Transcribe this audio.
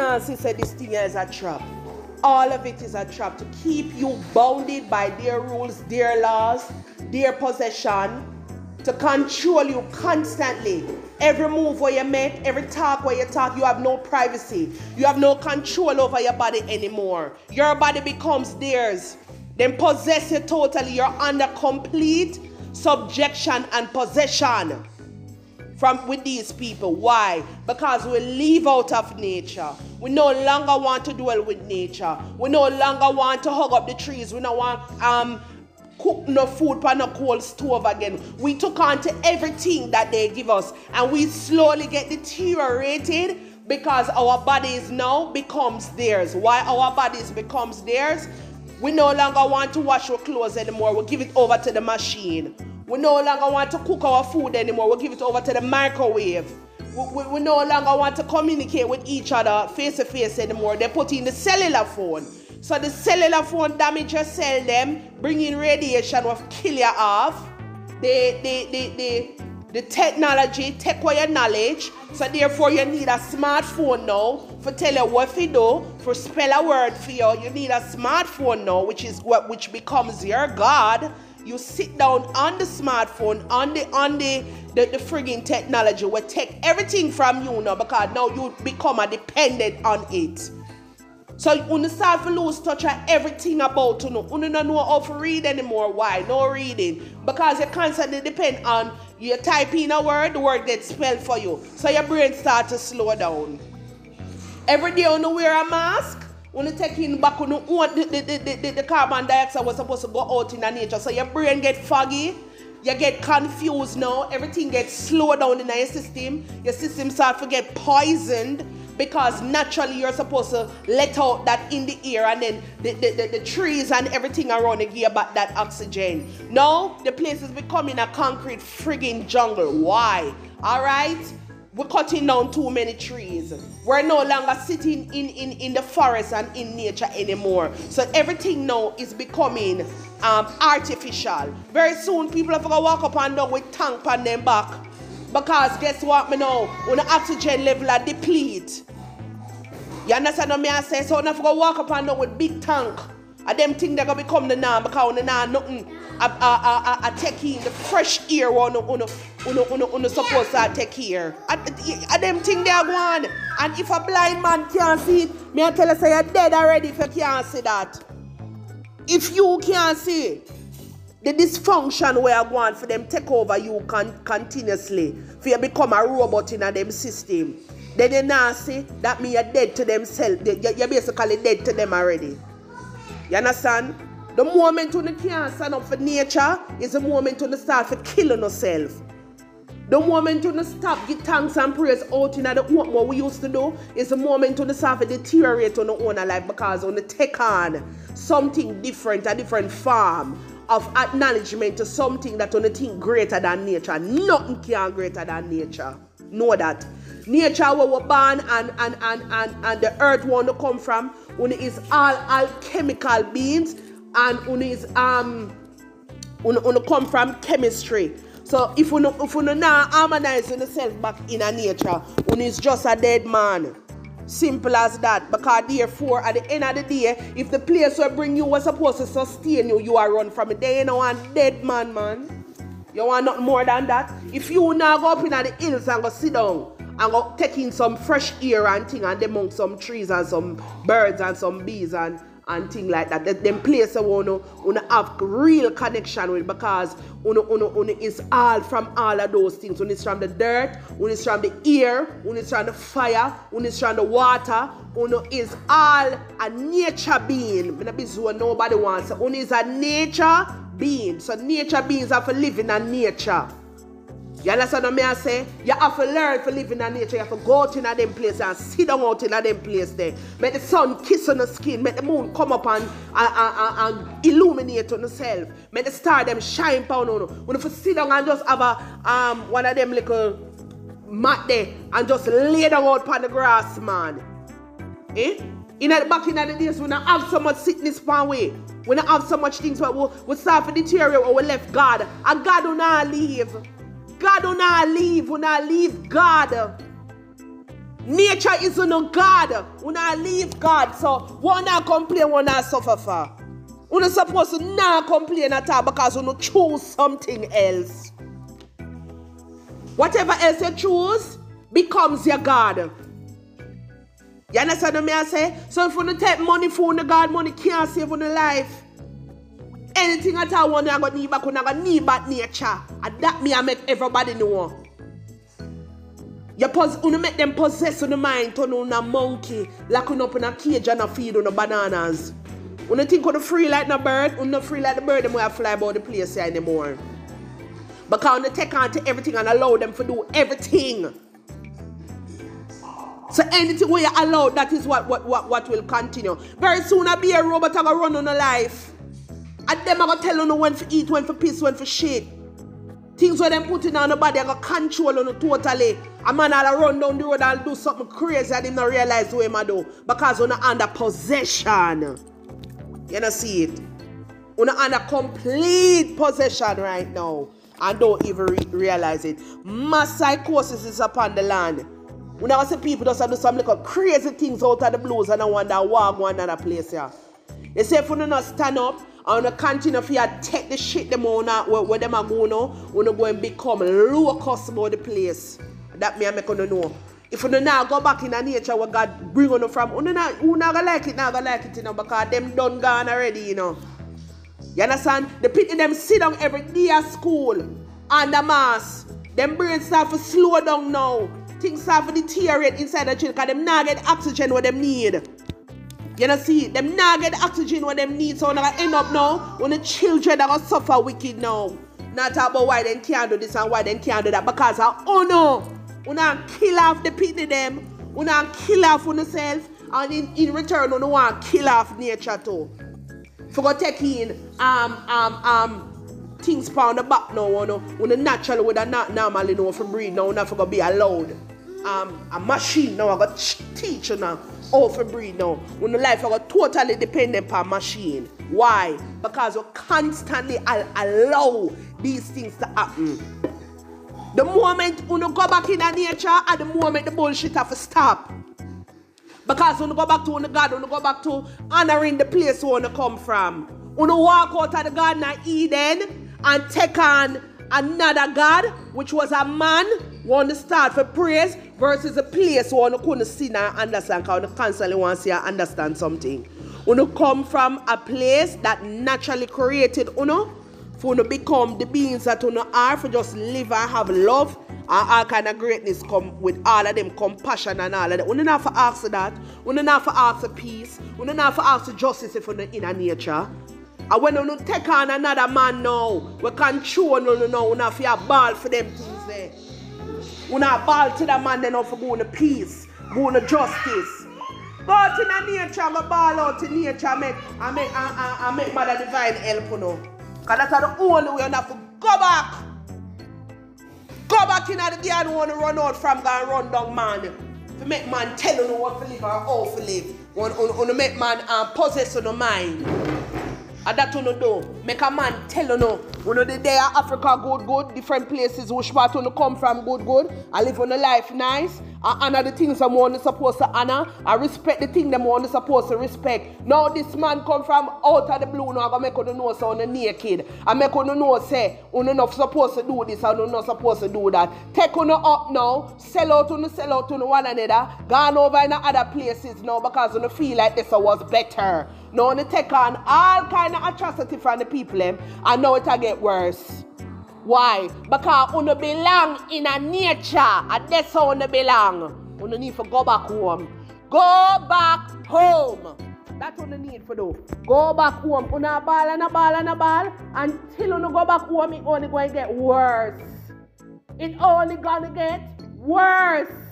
can't see this thing is a trap. All of it is a trap to keep you bounded by their rules, their laws, their possession, to control you constantly. Every move where you make, every talk where you talk, you have no privacy. You have no control over your body anymore. Your body becomes theirs. Then possess you totally. You're under complete subjection and possession from with these people. Why? Because we live out of nature. We no longer want to dwell with nature. We no longer want to hug up the trees. We don't want um cook no food on a cold stove again. We took on to everything that they give us, and we slowly get deteriorated because our bodies now becomes theirs. Why our bodies becomes theirs? We no longer want to wash our clothes anymore. We give it over to the machine. We no longer want to cook our food anymore. We give it over to the microwave. We, we, we no longer want to communicate with each other face to face anymore. They put in the cellular phone. So the cellular phone damage your cell them, bring in radiation will kill you off. The, the, the, the, the technology take away your knowledge. So therefore you need a smartphone now for tell you what to do, for spell a word for you. You need a smartphone now, which is what which becomes your God you sit down on the smartphone, on the on the the, the frigging technology will take everything from you now because now you become a dependent on it. So you start to lose touch of everything about you know. You don't know how to read anymore. Why? No reading. Because you constantly depend on you type in a word, the word gets spelled for you. So your brain start to slow down. Every day you know wear a mask, when you take in back on the, the, the, the, the carbon dioxide was supposed to go out in the nature. So your brain get foggy, you get confused now, everything gets slowed down in your system. Your system start to get poisoned because naturally you're supposed to let out that in the air and then the, the, the, the trees and everything around it give back that oxygen. Now the place is becoming a concrete frigging jungle. Why? Alright? We're cutting down too many trees. We're no longer sitting in, in, in the forest and in nature anymore. So everything now is becoming um, artificial. Very soon people are going to walk up and down with tank on them back. Because guess what me know? When the oxygen level are deplete. You understand what me I say? So now go walk up and down with big tank. And them they're gonna become the norm because the norm nothing I, I, I, I take in the fresh air one on on on supposed to take here. And them think they are going. And if a blind man can't see it, me I tell you say you're dead already if you can't see that. If you can't see the dysfunction where I want for them take over you con- continuously, for you become a robot in a them system. Then you now see that mean you're dead to themselves. You're basically dead to them already. You understand? The moment when you can't stand up for nature is the moment when you start for killing yourself. The moment when you stop give thanks and praise out in the what we used to do is the moment when you start to deteriorate on your own life because when you take on something different, a different form of acknowledgement to something that on think greater than nature. Nothing can greater than nature. Know that. Nature where we're born and, and, and, and, and the earth want to come from Uni is all alchemical beings and uni is um uni come from chemistry. So if you if you now harmonize yourself back in a nature, uni is just a dead man. Simple as that. Because therefore, at the end of the day, if the place will bring you was supposed to sustain you, you are run from it. Then you know one dead man, man. You want nothing more than that? If you now go up in the hills and go sit down and go some fresh air and thing and them among some trees and some birds and some bees and and thing like that. That them place I wanna wanna have real connection with because uno uno uno is all from all of those things. One is from the dirt, one is from the air, one is from the fire, one is from the water, uno is all a nature being. But be what nobody wants. Uno is a nature being. So nature beings are for living in nature. You understand what I say? You have to learn to live in that nature. You have to go out in them place and sit down out in a them place there. Make the sun kiss on the skin. Make the moon come up and, and, and, and illuminate on yourself. Make the star them shine down on you. When you sit down and just have a um one of them little mat there and just lay down out on the grass, man. Eh? In the back in the days when I have so much sickness far away. When I have so much things where we, we start to deteriorate or we left God. And God not leave. God will not leave, will not leave God. Nature is no God. We not leave God. So one not complain, one not suffer for. We're not supposed to not complain at all because we choose something else. Whatever else you choose becomes your God. You understand what I say? So if you take money from the God, money can't save on the life. Anything at all, one going to need back, one going need back nature. And that me I make everybody know. You pos- you make them possess on the mind, turn on a monkey, locking up in a cage and a feed on the bananas. When you think on the free like the bird, when you free like the bird, them will fly about the place anymore. Because they take on to everything and allow them to do everything. So anything we you allow, that is what, what, what, what will continue. Very soon I'll be a robot I'll run on a life. And them I gonna tell you when to eat, when to piss, when to shit. Things where them putting on the body, I gonna control on totally. A man all a run down the road and do something crazy and him not realize what him I do. Because we're under possession. You know see it? We're under complete possession right now. And don't even re- realize it. Mass psychosis is upon the land. When I see people just do some little crazy things out of the blues and I wonder why go another place here. They say if you not stand up and you continue for you take the shit them on where, where them are going on, you go and become locust about the place. That me I make you know. If you now go back in the nature where God bring you from, you not, you not gonna like it, not gonna like it, you know, because them done gone already, you know. You understand? The people them sit down every day at school and the mass. Them brains start to slow down now things start to deteriorate inside the children because them not get oxygen what them need. You know see, them not get oxygen when them need, so they end up now when the children are gonna suffer wicked now. Not about why they can't do this and why they can't do that because of oh no, we not kill off the people them, we not kill off yourself, and in, in return, we want kill off nature too. For go take in um um um things pound the back now, you know, when the natural a not normally know from breathe now, not for go be allowed um, a machine now. I got teach you now Oh, how to breathe now. When the life I got totally dependent on machine. Why? Because you constantly allow these things to happen. The moment you go back in the nature, at the moment the bullshit have to stop. Because when you go back to when God, when you go back to honoring the place where you come from. When you walk out of the Garden of Eden and take on another God, which was a man, want to start for praise, versus a place where you couldn't see and understand, because you constantly want to see and understand something. You come from a place that naturally created you know, for you become the beings that you are, for just live and have love and all kind of greatness come with all of them compassion and all of that. We don't have to ask that. We don't have to ask for peace. We don't have to ask for justice if you're in nature. And when you take on another man now, we can't control you now, we have to ball for them things there. Not ball to that man then for going to peace, going to justice. Out in the nature, go ball out in nature, make, I make, I, I, I make Mother Divine help you know. Because that's the only way you have to go back. Go back in the garden want to run out from going run down man. To make man tell you what to live or how to live. Want to make man uh, possess your mind. And that you know. Make a man tell you know. You know the day Africa good good, different places which part you come from good good. I live on a life nice. I honor the things I'm only supposed to honor. I respect the thing them only supposed to respect. Now this man come from out of the blue now I'm gonna make you know so on naked. I make you know say you not supposed to do this and you not supposed to do that. Take you up now, sell out you sell out to one another, gone over in other places now because you feel like this was better. Now you take on all kind of atrocity from the people them, and now it get worse. Why? Because you belong in a nature, and that's how you belong. You need to go back home. Go back home. That's what you need for do. Go back home. You a ball and a ball and a ball. Until you go back home, it only going to get worse. It only going to get worse.